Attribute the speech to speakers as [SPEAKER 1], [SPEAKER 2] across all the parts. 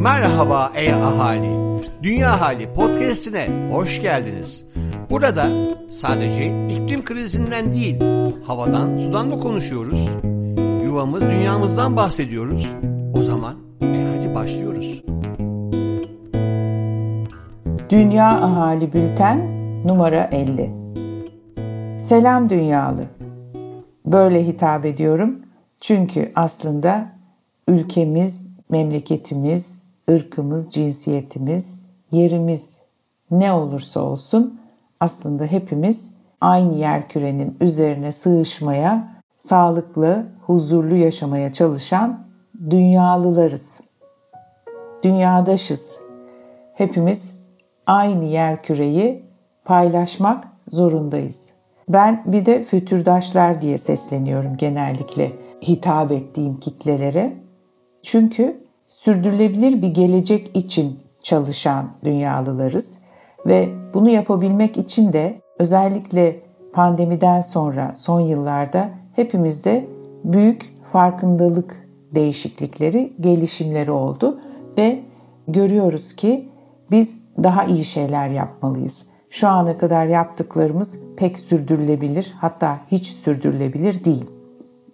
[SPEAKER 1] Merhaba ey ahali. Dünya Hali podcast'ine hoş geldiniz. Burada sadece iklim krizinden değil, havadan, sudan da konuşuyoruz. Yuvamız, dünyamızdan bahsediyoruz. O zaman e hadi başlıyoruz.
[SPEAKER 2] Dünya Ahali Bülten numara 50 Selam dünyalı. Böyle hitap ediyorum çünkü aslında ülkemiz, memleketimiz, ırkımız, cinsiyetimiz, yerimiz ne olursa olsun aslında hepimiz aynı yer kürenin üzerine sığışmaya, sağlıklı, huzurlu yaşamaya çalışan dünyalılarız. Dünyadaşız. Hepimiz aynı yer küreyi paylaşmak zorundayız. Ben bir de fütürdaşlar diye sesleniyorum genellikle hitap ettiğim kitlelere. Çünkü sürdürülebilir bir gelecek için çalışan dünyalılarız ve bunu yapabilmek için de özellikle pandemiden sonra son yıllarda hepimizde büyük farkındalık değişiklikleri, gelişimleri oldu ve görüyoruz ki biz daha iyi şeyler yapmalıyız. Şu ana kadar yaptıklarımız pek sürdürülebilir, hatta hiç sürdürülebilir değil.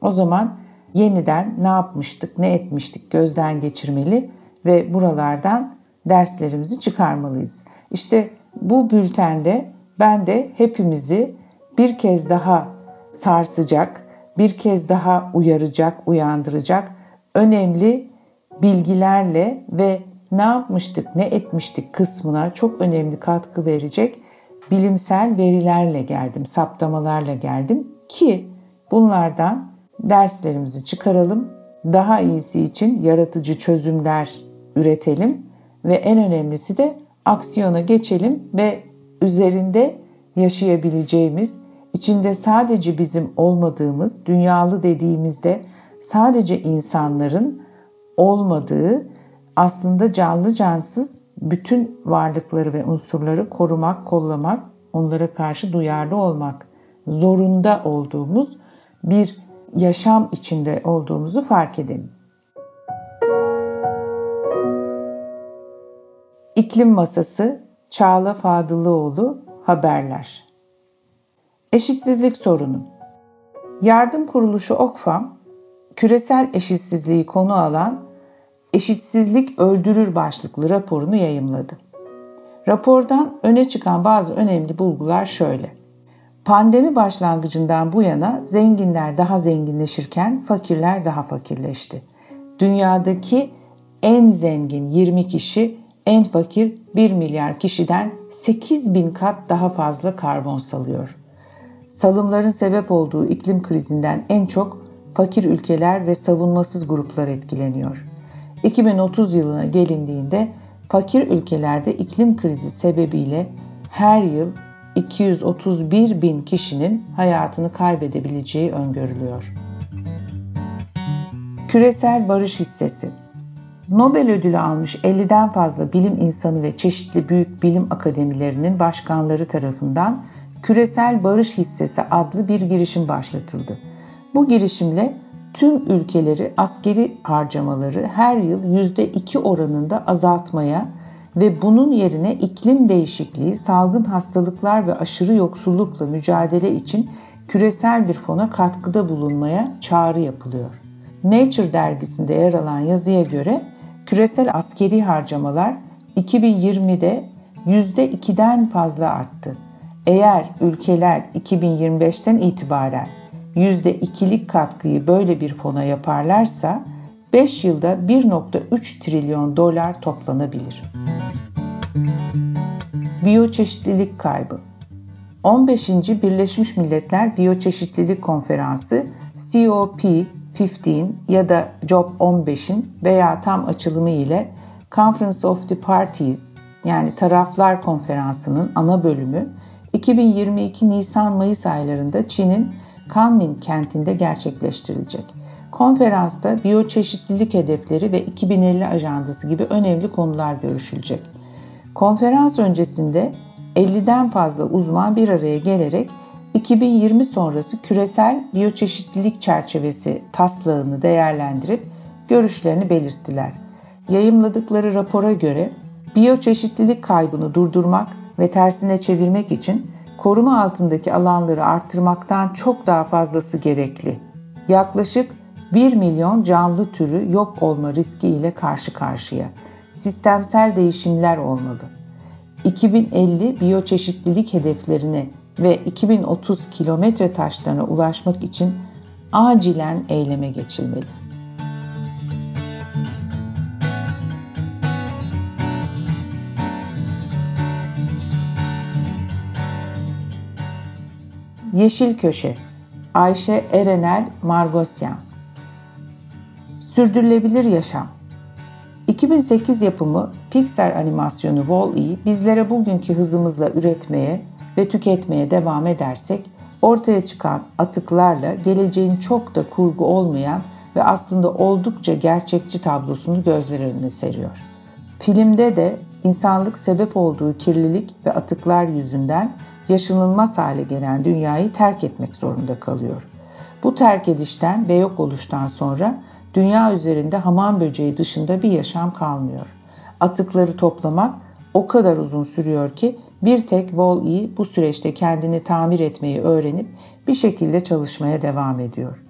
[SPEAKER 2] O zaman yeniden ne yapmıştık, ne etmiştik gözden geçirmeli ve buralardan derslerimizi çıkarmalıyız. İşte bu bültende ben de hepimizi bir kez daha sarsacak, bir kez daha uyaracak, uyandıracak önemli bilgilerle ve ne yapmıştık, ne etmiştik kısmına çok önemli katkı verecek bilimsel verilerle geldim, saptamalarla geldim ki bunlardan derslerimizi çıkaralım, daha iyisi için yaratıcı çözümler üretelim ve en önemlisi de aksiyona geçelim ve üzerinde yaşayabileceğimiz, içinde sadece bizim olmadığımız, dünyalı dediğimizde sadece insanların olmadığı, aslında canlı cansız bütün varlıkları ve unsurları korumak, kollamak, onlara karşı duyarlı olmak zorunda olduğumuz bir yaşam içinde olduğumuzu fark edelim. İklim Masası Çağla Fadıllıoğlu Haberler Eşitsizlik sorunu Yardım Kuruluşu Okfam, küresel eşitsizliği konu alan Eşitsizlik Öldürür başlıklı raporunu yayımladı. Rapordan öne çıkan bazı önemli bulgular şöyle. Pandemi başlangıcından bu yana zenginler daha zenginleşirken fakirler daha fakirleşti. Dünyadaki en zengin 20 kişi en fakir 1 milyar kişiden 8 bin kat daha fazla karbon salıyor. Salımların sebep olduğu iklim krizinden en çok fakir ülkeler ve savunmasız gruplar etkileniyor. 2030 yılına gelindiğinde fakir ülkelerde iklim krizi sebebiyle her yıl 231 bin kişinin hayatını kaybedebileceği öngörülüyor. Küresel Barış Hissesi Nobel ödülü almış 50'den fazla bilim insanı ve çeşitli büyük bilim akademilerinin başkanları tarafından Küresel Barış Hissesi adlı bir girişim başlatıldı. Bu girişimle tüm ülkeleri askeri harcamaları her yıl %2 oranında azaltmaya ve bunun yerine iklim değişikliği, salgın hastalıklar ve aşırı yoksullukla mücadele için küresel bir fona katkıda bulunmaya çağrı yapılıyor. Nature dergisinde yer alan yazıya göre küresel askeri harcamalar 2020'de %2'den fazla arttı. Eğer ülkeler 2025'ten itibaren %2'lik katkıyı böyle bir fona yaparlarsa 5 yılda 1.3 trilyon dolar toplanabilir. Biyoçeşitlilik kaybı 15. Birleşmiş Milletler Biyoçeşitlilik Konferansı COP15 ya da COP15'in veya tam açılımı ile Conference of the Parties yani Taraflar Konferansı'nın ana bölümü 2022 Nisan-Mayıs aylarında Çin'in Kanmin kentinde gerçekleştirilecek. Konferansta biyoçeşitlilik hedefleri ve 2050 ajandası gibi önemli konular görüşülecek. Konferans öncesinde 50'den fazla uzman bir araya gelerek 2020 sonrası küresel biyoçeşitlilik çerçevesi taslağını değerlendirip görüşlerini belirttiler. yayımladıkları rapora göre biyoçeşitlilik kaybını durdurmak ve tersine çevirmek için koruma altındaki alanları artırmaktan çok daha fazlası gerekli. Yaklaşık 1 milyon canlı türü yok olma riski ile karşı karşıya. Sistemsel değişimler olmalı. 2050 biyoçeşitlilik hedeflerine ve 2030 kilometre taşlarına ulaşmak için acilen eyleme geçilmeli. Yeşil Köşe Ayşe Erenel Margosyan Sürdürülebilir Yaşam 2008 yapımı Pixar animasyonu Wall-E bizlere bugünkü hızımızla üretmeye ve tüketmeye devam edersek ortaya çıkan atıklarla geleceğin çok da kurgu olmayan ve aslında oldukça gerçekçi tablosunu gözler önüne seriyor. Filmde de insanlık sebep olduğu kirlilik ve atıklar yüzünden yaşanılmaz hale gelen dünyayı terk etmek zorunda kalıyor. Bu terk edişten ve yok oluştan sonra dünya üzerinde hamam böceği dışında bir yaşam kalmıyor. Atıkları toplamak o kadar uzun sürüyor ki bir tek Wall-E bu süreçte kendini tamir etmeyi öğrenip bir şekilde çalışmaya devam ediyor.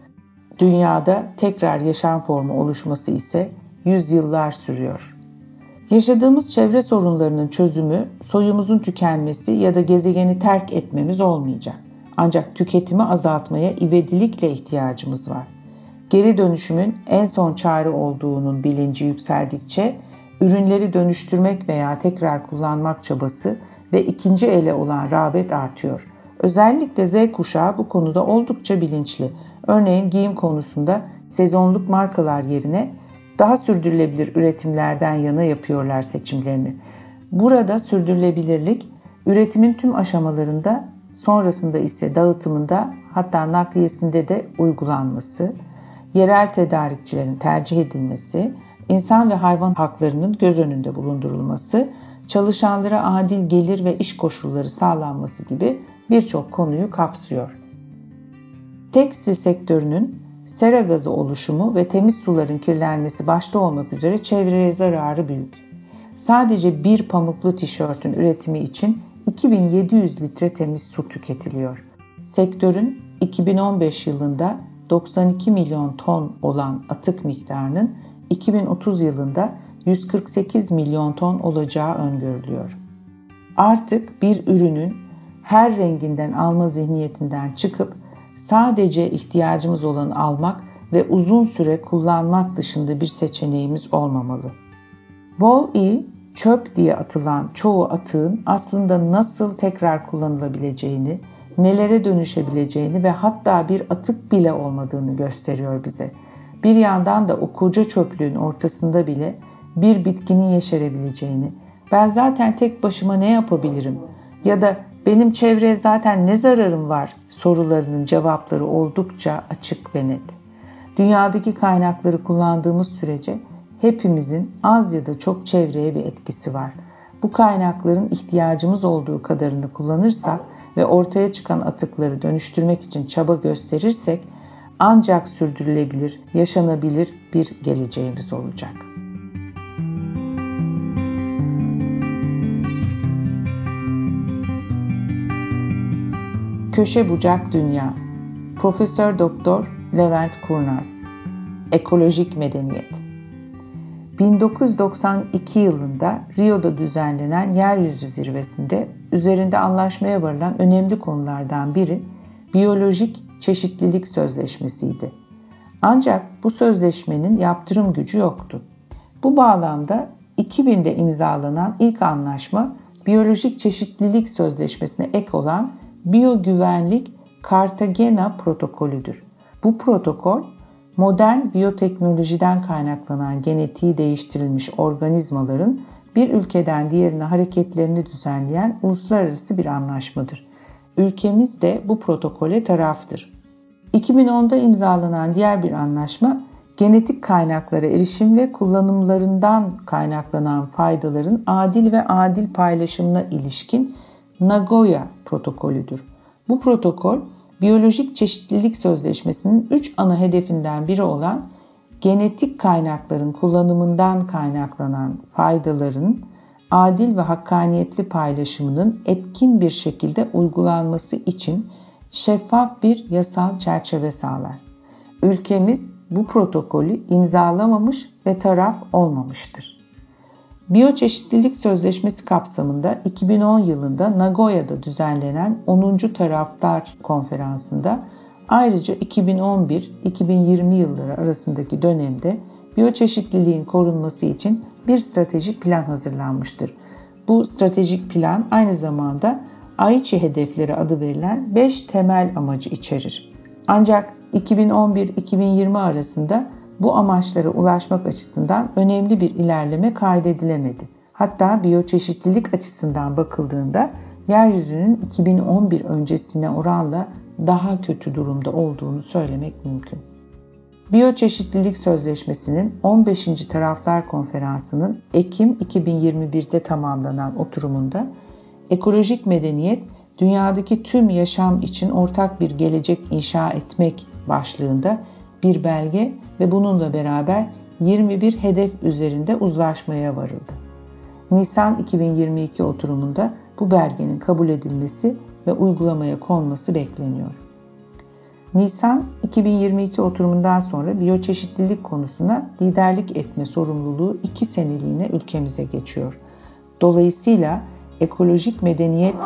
[SPEAKER 2] Dünyada tekrar yaşam formu oluşması ise yüzyıllar sürüyor. Yaşadığımız çevre sorunlarının çözümü soyumuzun tükenmesi ya da gezegeni terk etmemiz olmayacak. Ancak tüketimi azaltmaya ivedilikle ihtiyacımız var. Geri dönüşümün en son çare olduğunun bilinci yükseldikçe ürünleri dönüştürmek veya tekrar kullanmak çabası ve ikinci ele olan rağbet artıyor. Özellikle Z kuşağı bu konuda oldukça bilinçli. Örneğin giyim konusunda sezonluk markalar yerine daha sürdürülebilir üretimlerden yana yapıyorlar seçimlerini. Burada sürdürülebilirlik üretimin tüm aşamalarında sonrasında ise dağıtımında hatta nakliyesinde de uygulanması, yerel tedarikçilerin tercih edilmesi, insan ve hayvan haklarının göz önünde bulundurulması, çalışanlara adil gelir ve iş koşulları sağlanması gibi birçok konuyu kapsıyor. Tekstil sektörünün sera gazı oluşumu ve temiz suların kirlenmesi başta olmak üzere çevreye zararı büyük. Sadece bir pamuklu tişörtün üretimi için 2700 litre temiz su tüketiliyor. Sektörün 2015 yılında 92 milyon ton olan atık miktarının 2030 yılında 148 milyon ton olacağı öngörülüyor. Artık bir ürünün her renginden alma zihniyetinden çıkıp sadece ihtiyacımız olanı almak ve uzun süre kullanmak dışında bir seçeneğimiz olmamalı. Wall-E, çöp diye atılan çoğu atığın aslında nasıl tekrar kullanılabileceğini, nelere dönüşebileceğini ve hatta bir atık bile olmadığını gösteriyor bize. Bir yandan da o koca çöplüğün ortasında bile bir bitkinin yeşerebileceğini, ben zaten tek başıma ne yapabilirim ya da benim çevreye zaten ne zararım var sorularının cevapları oldukça açık ve net. Dünyadaki kaynakları kullandığımız sürece hepimizin az ya da çok çevreye bir etkisi var. Bu kaynakların ihtiyacımız olduğu kadarını kullanırsak ve ortaya çıkan atıkları dönüştürmek için çaba gösterirsek ancak sürdürülebilir, yaşanabilir bir geleceğimiz olacak. Köşe Bucak Dünya. Profesör Doktor Levent Kurnaz. Ekolojik Medeniyet. 1992 yılında Rio'da düzenlenen Yeryüzü Zirvesi'nde üzerinde anlaşmaya varılan önemli konulardan biri biyolojik çeşitlilik sözleşmesiydi. Ancak bu sözleşmenin yaptırım gücü yoktu. Bu bağlamda 2000'de imzalanan ilk anlaşma biyolojik çeşitlilik sözleşmesine ek olan Biyogüvenlik Cartagena protokolüdür. Bu protokol modern biyoteknolojiden kaynaklanan genetiği değiştirilmiş organizmaların bir ülkeden diğerine hareketlerini düzenleyen uluslararası bir anlaşmadır. Ülkemiz de bu protokole taraftır. 2010'da imzalanan diğer bir anlaşma genetik kaynaklara erişim ve kullanımlarından kaynaklanan faydaların adil ve adil paylaşımına ilişkin Nagoya protokolüdür. Bu protokol biyolojik çeşitlilik sözleşmesinin üç ana hedefinden biri olan genetik kaynakların kullanımından kaynaklanan faydaların adil ve hakkaniyetli paylaşımının etkin bir şekilde uygulanması için şeffaf bir yasal çerçeve sağlar. Ülkemiz bu protokolü imzalamamış ve taraf olmamıştır. Biyoçeşitlilik Sözleşmesi kapsamında 2010 yılında Nagoya'da düzenlenen 10. Taraftar Konferansı'nda ayrıca 2011-2020 yılları arasındaki dönemde biyoçeşitliliğin korunması için bir stratejik plan hazırlanmıştır. Bu stratejik plan aynı zamanda Aichi hedefleri adı verilen 5 temel amacı içerir. Ancak 2011-2020 arasında bu amaçlara ulaşmak açısından önemli bir ilerleme kaydedilemedi. Hatta biyoçeşitlilik açısından bakıldığında yeryüzünün 2011 öncesine oranla daha kötü durumda olduğunu söylemek mümkün. Biyoçeşitlilik Sözleşmesi'nin 15. Taraflar Konferansı'nın Ekim 2021'de tamamlanan oturumunda ekolojik medeniyet dünyadaki tüm yaşam için ortak bir gelecek inşa etmek başlığında bir belge ve bununla beraber 21 hedef üzerinde uzlaşmaya varıldı. Nisan 2022 oturumunda bu belgenin kabul edilmesi ve uygulamaya konması bekleniyor. Nisan 2022 oturumundan sonra biyoçeşitlilik konusuna liderlik etme sorumluluğu iki seneliğine ülkemize geçiyor. Dolayısıyla ekolojik medeniyet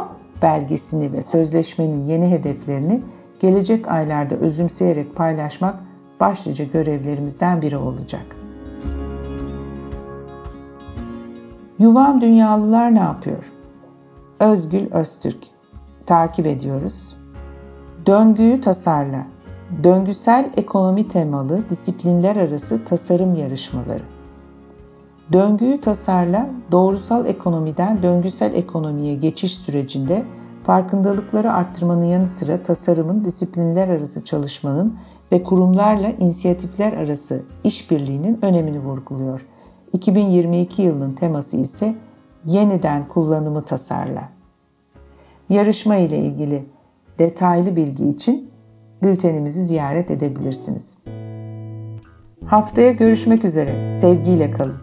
[SPEAKER 2] belgesini ve sözleşmenin yeni hedeflerini gelecek aylarda özümseyerek paylaşmak başlıca görevlerimizden biri olacak. Yuvan Dünyalılar ne yapıyor? Özgül Öztürk takip ediyoruz. Döngüyü tasarla. Döngüsel ekonomi temalı disiplinler arası tasarım yarışmaları. Döngüyü tasarla, doğrusal ekonomiden döngüsel ekonomiye geçiş sürecinde farkındalıkları arttırmanın yanı sıra tasarımın disiplinler arası çalışmanın ve kurumlarla inisiyatifler arası işbirliğinin önemini vurguluyor. 2022 yılının teması ise yeniden kullanımı tasarla. Yarışma ile ilgili detaylı bilgi için bültenimizi ziyaret edebilirsiniz. Haftaya görüşmek üzere. Sevgiyle kalın.